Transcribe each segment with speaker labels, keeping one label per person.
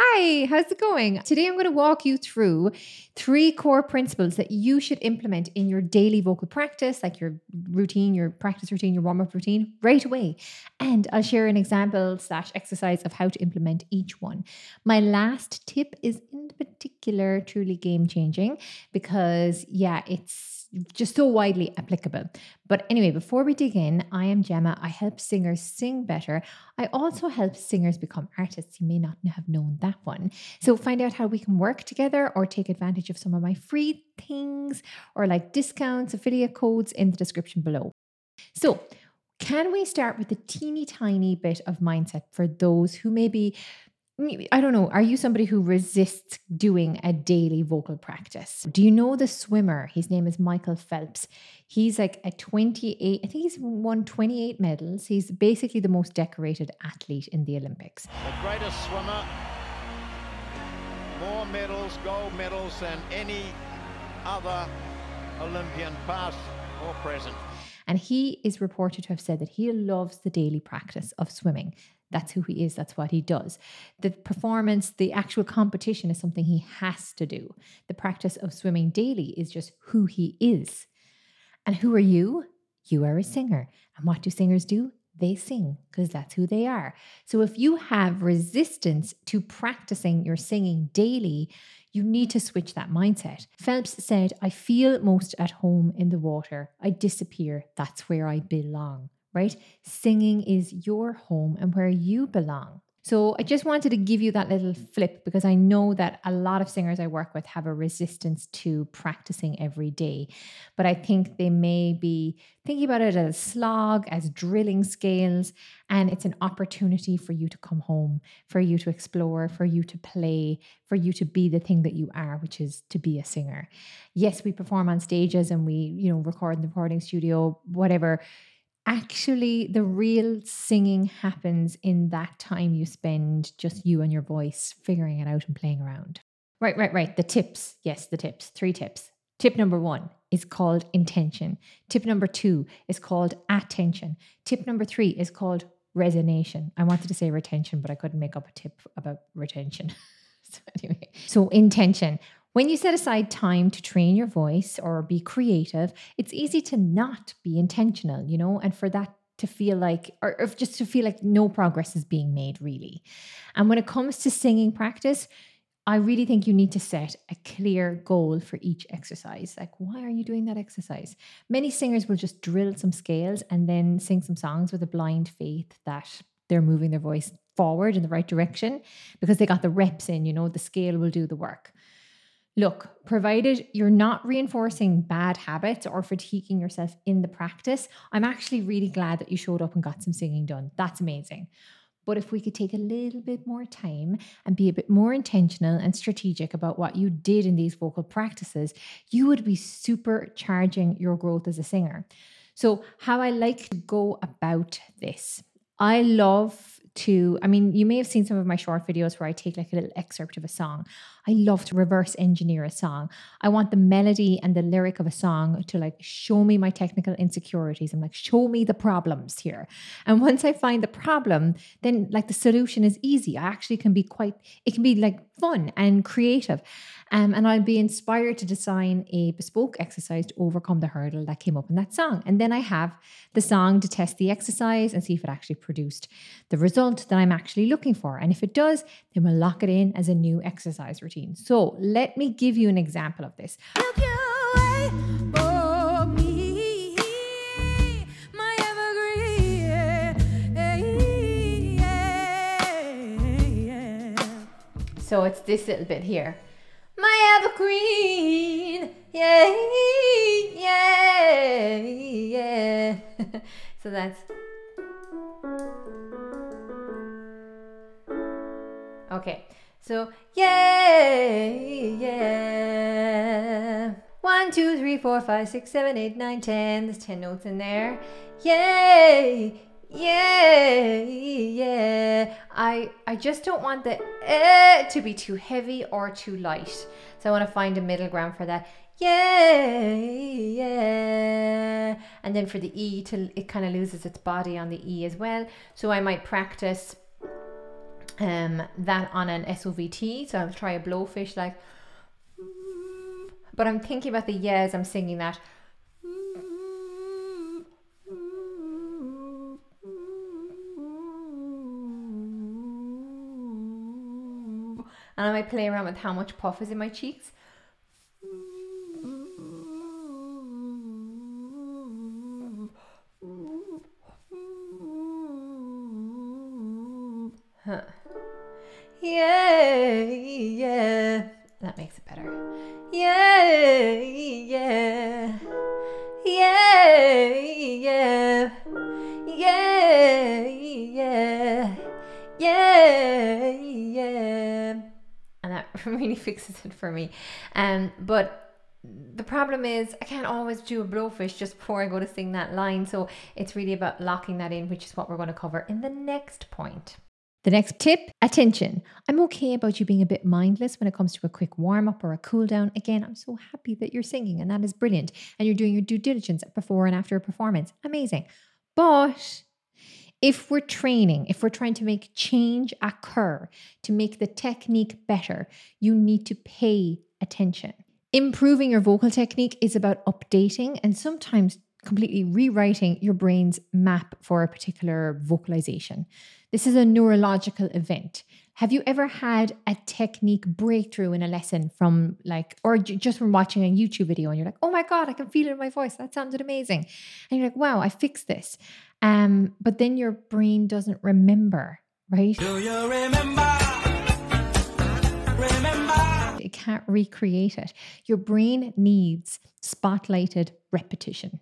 Speaker 1: Hi, how's it going? Today I'm going to walk you through three core principles that you should implement in your daily vocal practice, like your routine, your practice routine, your warm up routine, right away. And I'll share an example slash exercise of how to implement each one. My last tip is in particular truly game changing because, yeah, it's just so widely applicable. But anyway, before we dig in, I am Gemma. I help singers sing better. I also help singers become artists. You may not have known that one. So find out how we can work together or take advantage of some of my free things or like discounts, affiliate codes in the description below. So, can we start with a teeny tiny bit of mindset for those who maybe I don't know. Are you somebody who resists doing a daily vocal practice? Do you know the swimmer? His name is Michael Phelps. He's like a 28, I think he's won 28 medals. He's basically the most decorated athlete in the Olympics.
Speaker 2: The greatest swimmer, more medals, gold medals than any other Olympian, past or present.
Speaker 1: And he is reported to have said that he loves the daily practice of swimming. That's who he is. That's what he does. The performance, the actual competition is something he has to do. The practice of swimming daily is just who he is. And who are you? You are a singer. And what do singers do? They sing because that's who they are. So if you have resistance to practicing your singing daily, you need to switch that mindset. Phelps said, I feel most at home in the water. I disappear. That's where I belong right? Singing is your home and where you belong. So I just wanted to give you that little flip because I know that a lot of singers I work with have a resistance to practicing every day. But I think they may be thinking about it as slog, as drilling scales, and it's an opportunity for you to come home, for you to explore, for you to play, for you to be the thing that you are, which is to be a singer. Yes, we perform on stages and we, you know, record in the recording studio, whatever actually the real singing happens in that time you spend just you and your voice figuring it out and playing around. Right, right, right. The tips. Yes, the tips. Three tips. Tip number one is called intention. Tip number two is called attention. Tip number three is called resonation. I wanted to say retention, but I couldn't make up a tip about retention. so, anyway, so intention. When you set aside time to train your voice or be creative, it's easy to not be intentional, you know, and for that to feel like, or, just to feel like no progress is being made, really. And when it comes to singing practice, I really think you need to set a clear goal for each exercise. Like, why are you doing that exercise? Many singers will just drill some scales and then sing some songs with a blind faith that they're moving their voice forward in the right direction because they got the reps in, you know, the scale will do the work. Look, provided you're not reinforcing bad habits or fatiguing yourself in the practice, I'm actually really glad that you showed up and got some singing done. That's amazing. But if we could take a little bit more time and be a bit more intentional and strategic about what you did in these vocal practices, you would be supercharging your growth as a singer. So, how I like to go about this, I love to, I mean, you may have seen some of my short videos where I take like a little excerpt of a song. I love to reverse engineer a song. I want the melody and the lyric of a song to like show me my technical insecurities. I'm like, show me the problems here. And once I find the problem, then like the solution is easy. I actually can be quite, it can be like fun and creative. Um, and I'll be inspired to design a bespoke exercise to overcome the hurdle that came up in that song. And then I have the song to test the exercise and see if it actually produced the result that I'm actually looking for. And if it does, then we'll lock it in as a new exercise routine. So let me give you an example of this. Eh? Oh, eh? So it's this little bit here my evergreen. Yeah, yeah, yeah. so that's. Okay, so yeah, yeah. One, two, three, four, five, six, seven, eight, nine, ten. There's ten notes in there. Yay! Yeah, yeah. I I just don't want the eh to be too heavy or too light. So I want to find a middle ground for that. Yeah, yeah. And then for the E to it kind of loses its body on the E as well. So I might practice um, that on an SOVT. So I'll try a blowfish like, but I'm thinking about the yes, I'm singing that. And I might play around with how much puff is in my cheeks. Huh. Yeah, yeah. That makes it better. Yeah, yeah. Yeah, yeah. Yeah, yeah. Yeah, yeah. And that really fixes it for me. Um, but the problem is I can't always do a blowfish just before I go to sing that line. So it's really about locking that in, which is what we're going to cover in the next point. The next tip attention. I'm okay about you being a bit mindless when it comes to a quick warm up or a cool down. Again, I'm so happy that you're singing, and that is brilliant. And you're doing your due diligence before and after a performance. Amazing. But if we're training, if we're trying to make change occur to make the technique better, you need to pay attention. Improving your vocal technique is about updating and sometimes completely rewriting your brain's map for a particular vocalization. This is a neurological event. Have you ever had a technique breakthrough in a lesson from like, or just from watching a YouTube video and you're like, oh my God, I can feel it in my voice. That sounded amazing. And you're like, wow, I fixed this. Um, but then your brain doesn't remember, right?
Speaker 3: Do you? Remember?
Speaker 1: Can't recreate it. Your brain needs spotlighted repetition,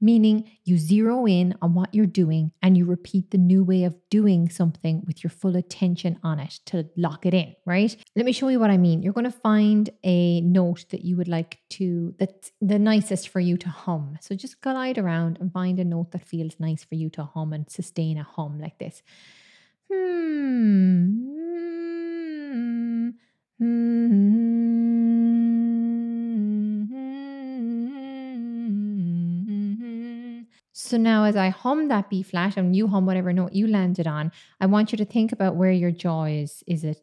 Speaker 1: meaning you zero in on what you're doing and you repeat the new way of doing something with your full attention on it to lock it in, right? Let me show you what I mean. You're going to find a note that you would like to, that's the nicest for you to hum. So just glide around and find a note that feels nice for you to hum and sustain a hum like this. Hmm. Mm-hmm. So now, as I hum that B flat and you hum whatever note you landed on, I want you to think about where your jaw is. Is it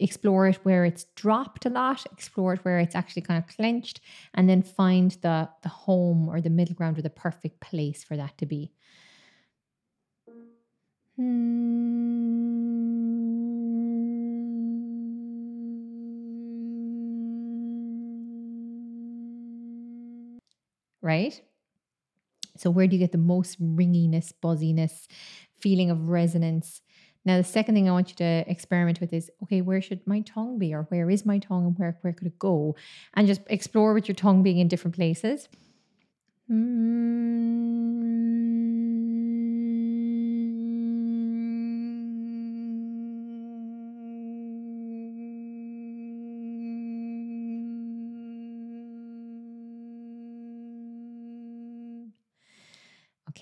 Speaker 1: explore it where it's dropped a lot, explore it where it's actually kind of clenched, and then find the the home or the middle ground or the perfect place for that to be. Hmm. Right? So, where do you get the most ringiness, buzziness, feeling of resonance? Now, the second thing I want you to experiment with is okay, where should my tongue be, or where is my tongue, and where, where could it go? And just explore with your tongue being in different places. Hmm.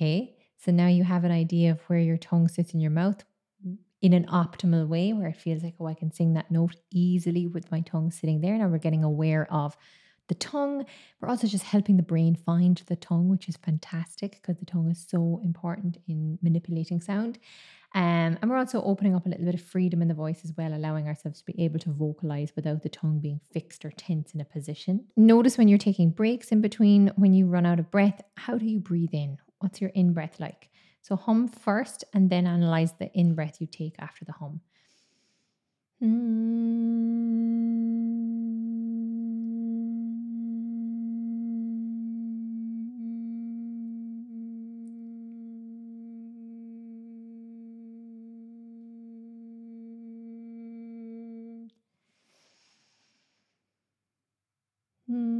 Speaker 1: Okay, so now you have an idea of where your tongue sits in your mouth in an optimal way where it feels like, oh, I can sing that note easily with my tongue sitting there. Now we're getting aware of the tongue. We're also just helping the brain find the tongue, which is fantastic because the tongue is so important in manipulating sound. Um, and we're also opening up a little bit of freedom in the voice as well, allowing ourselves to be able to vocalize without the tongue being fixed or tense in a position. Notice when you're taking breaks in between, when you run out of breath, how do you breathe in? What's your in breath like? So hum first and then analyze the in breath you take after the hum. Hmm.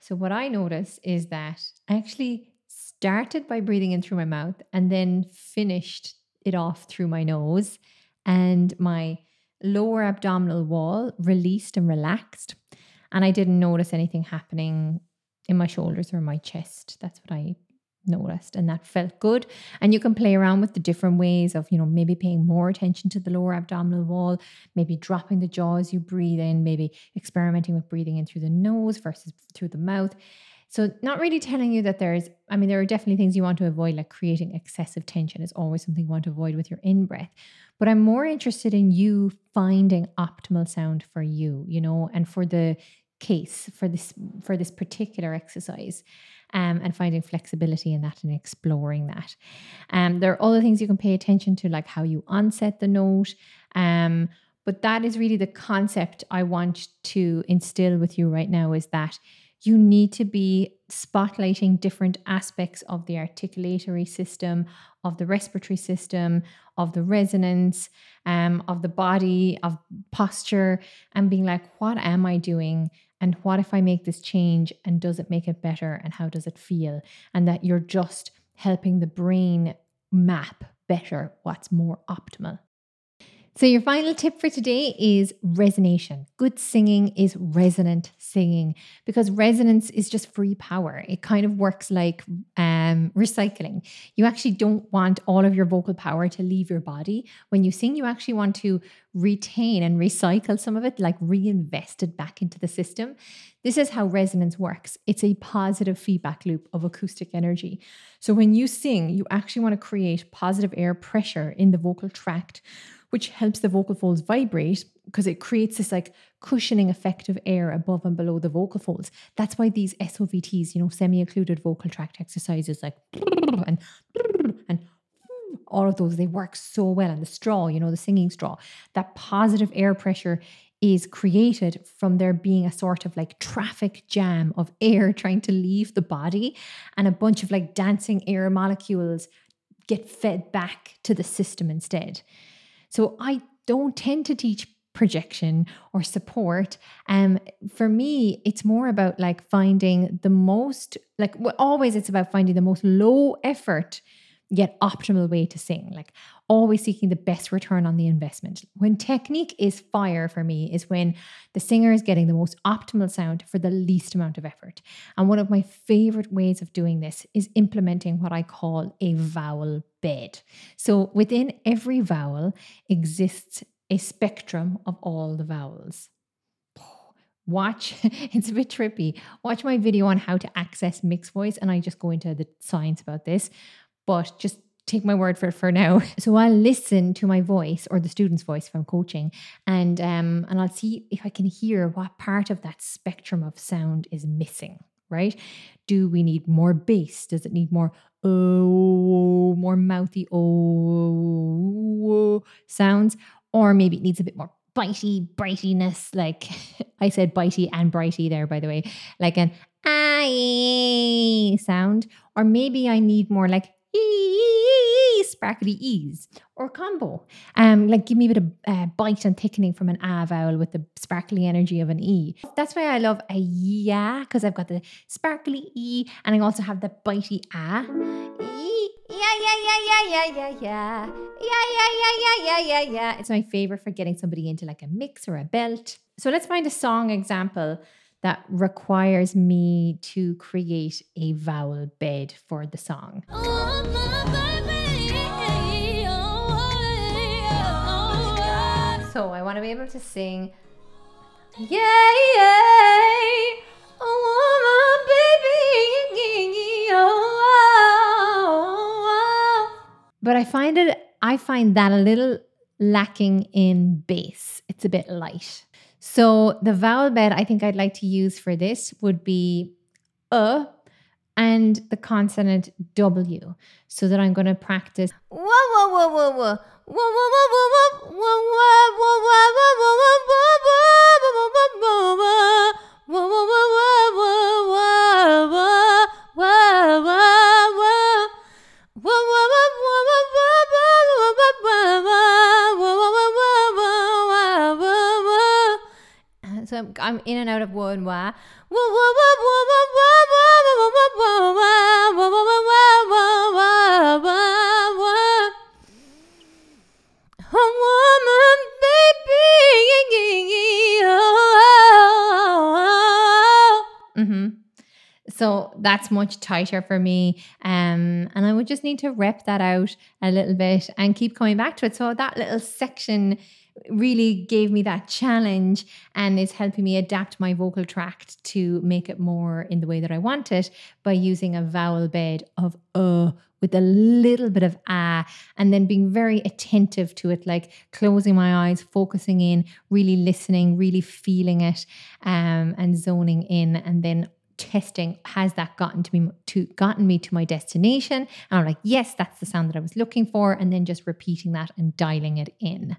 Speaker 1: So, what I notice is that I actually started by breathing in through my mouth and then finished it off through my nose, and my lower abdominal wall released and relaxed. And I didn't notice anything happening in my shoulders or my chest. That's what I noticed and that felt good. And you can play around with the different ways of you know maybe paying more attention to the lower abdominal wall maybe dropping the jaw as you breathe in maybe experimenting with breathing in through the nose versus through the mouth. So, not really telling you that there's, I mean, there are definitely things you want to avoid, like creating excessive tension is always something you want to avoid with your in breath. But I'm more interested in you finding optimal sound for you, you know, and for the case for this for this particular exercise um, and finding flexibility in that and exploring that. Um, there are other things you can pay attention to, like how you onset the note. Um, but that is really the concept I want to instill with you right now is that you need to be spotlighting different aspects of the articulatory system, of the respiratory system, of the resonance, um, of the body, of posture, and being like, what am I doing? And what if I make this change? And does it make it better? And how does it feel? And that you're just helping the brain map better what's more optimal. So, your final tip for today is resonation. Good singing is resonant singing because resonance is just free power. It kind of works like um, recycling. You actually don't want all of your vocal power to leave your body. When you sing, you actually want to retain and recycle some of it, like reinvest it back into the system. This is how resonance works it's a positive feedback loop of acoustic energy. So, when you sing, you actually want to create positive air pressure in the vocal tract which helps the vocal folds vibrate because it creates this like cushioning effect of air above and below the vocal folds. That's why these SOVTs, you know, semi-occluded vocal tract exercises like and and all of those, they work so well. And the straw, you know, the singing straw, that positive air pressure is created from there being a sort of like traffic jam of air trying to leave the body and a bunch of like dancing air molecules get fed back to the system instead. So I don't tend to teach projection or support. Um, for me, it's more about like finding the most, like always, it's about finding the most low effort yet optimal way to sing. Like always seeking the best return on the investment. When technique is fire for me is when the singer is getting the most optimal sound for the least amount of effort. And one of my favorite ways of doing this is implementing what I call a vowel bed. So within every vowel exists a spectrum of all the vowels. Watch, it's a bit trippy. Watch my video on how to access mixed voice, and I just go into the science about this. But just take my word for it for now. So I'll listen to my voice or the student's voice from coaching, and um, and I'll see if I can hear what part of that spectrum of sound is missing. Right? Do we need more bass? Does it need more oh, more mouthy oh sounds, or maybe it needs a bit more bitey brightiness. Like I said, bitey and brighty there, by the way, like an I sound, or maybe I need more like sparkly E's or combo. Um, like give me a bit of uh, bite and thickening from an A vowel with the sparkly energy of an E. That's why I love a yeah, because I've got the sparkly E and I also have the bitey ah. a. yeah, yeah, yeah, yeah, yeah, yeah, yeah. Yeah, yeah, yeah, yeah, yeah, yeah. It's my favorite for getting somebody into like a mix or a belt. So let's find a song example that requires me to create a vowel bed for the song. Oh, So I want to be able to sing, yeah, yeah, oh, baby, oh, but I find it, I find that a little lacking in bass. It's a bit light. So the vowel bed I think I'd like to use for this would be uh and the consonant W. So that I'm going to practice whoa whoa whoa whoa whoa whoa whoa whoa whoa whoa whoa whoa So I'm in and out of wah and wah. Mm-hmm. That's much tighter for me. Um, and I would just need to rep that out a little bit and keep coming back to it. So that little section really gave me that challenge and is helping me adapt my vocal tract to make it more in the way that I want it by using a vowel bed of uh with a little bit of ah and then being very attentive to it like closing my eyes focusing in really listening really feeling it um, and zoning in and then testing has that gotten to me to gotten me to my destination? And i'm like yes that's the sound that i was looking for and then just repeating that and dialing it in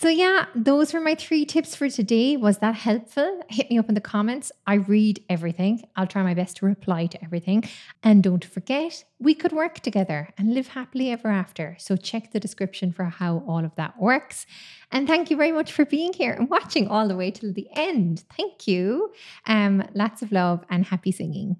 Speaker 1: so yeah, those were my three tips for today. Was that helpful? Hit me up in the comments. I read everything. I'll try my best to reply to everything. And don't forget, we could work together and live happily ever after. So check the description for how all of that works. And thank you very much for being here and watching all the way till the end. Thank you. Um, lots of love and happy singing.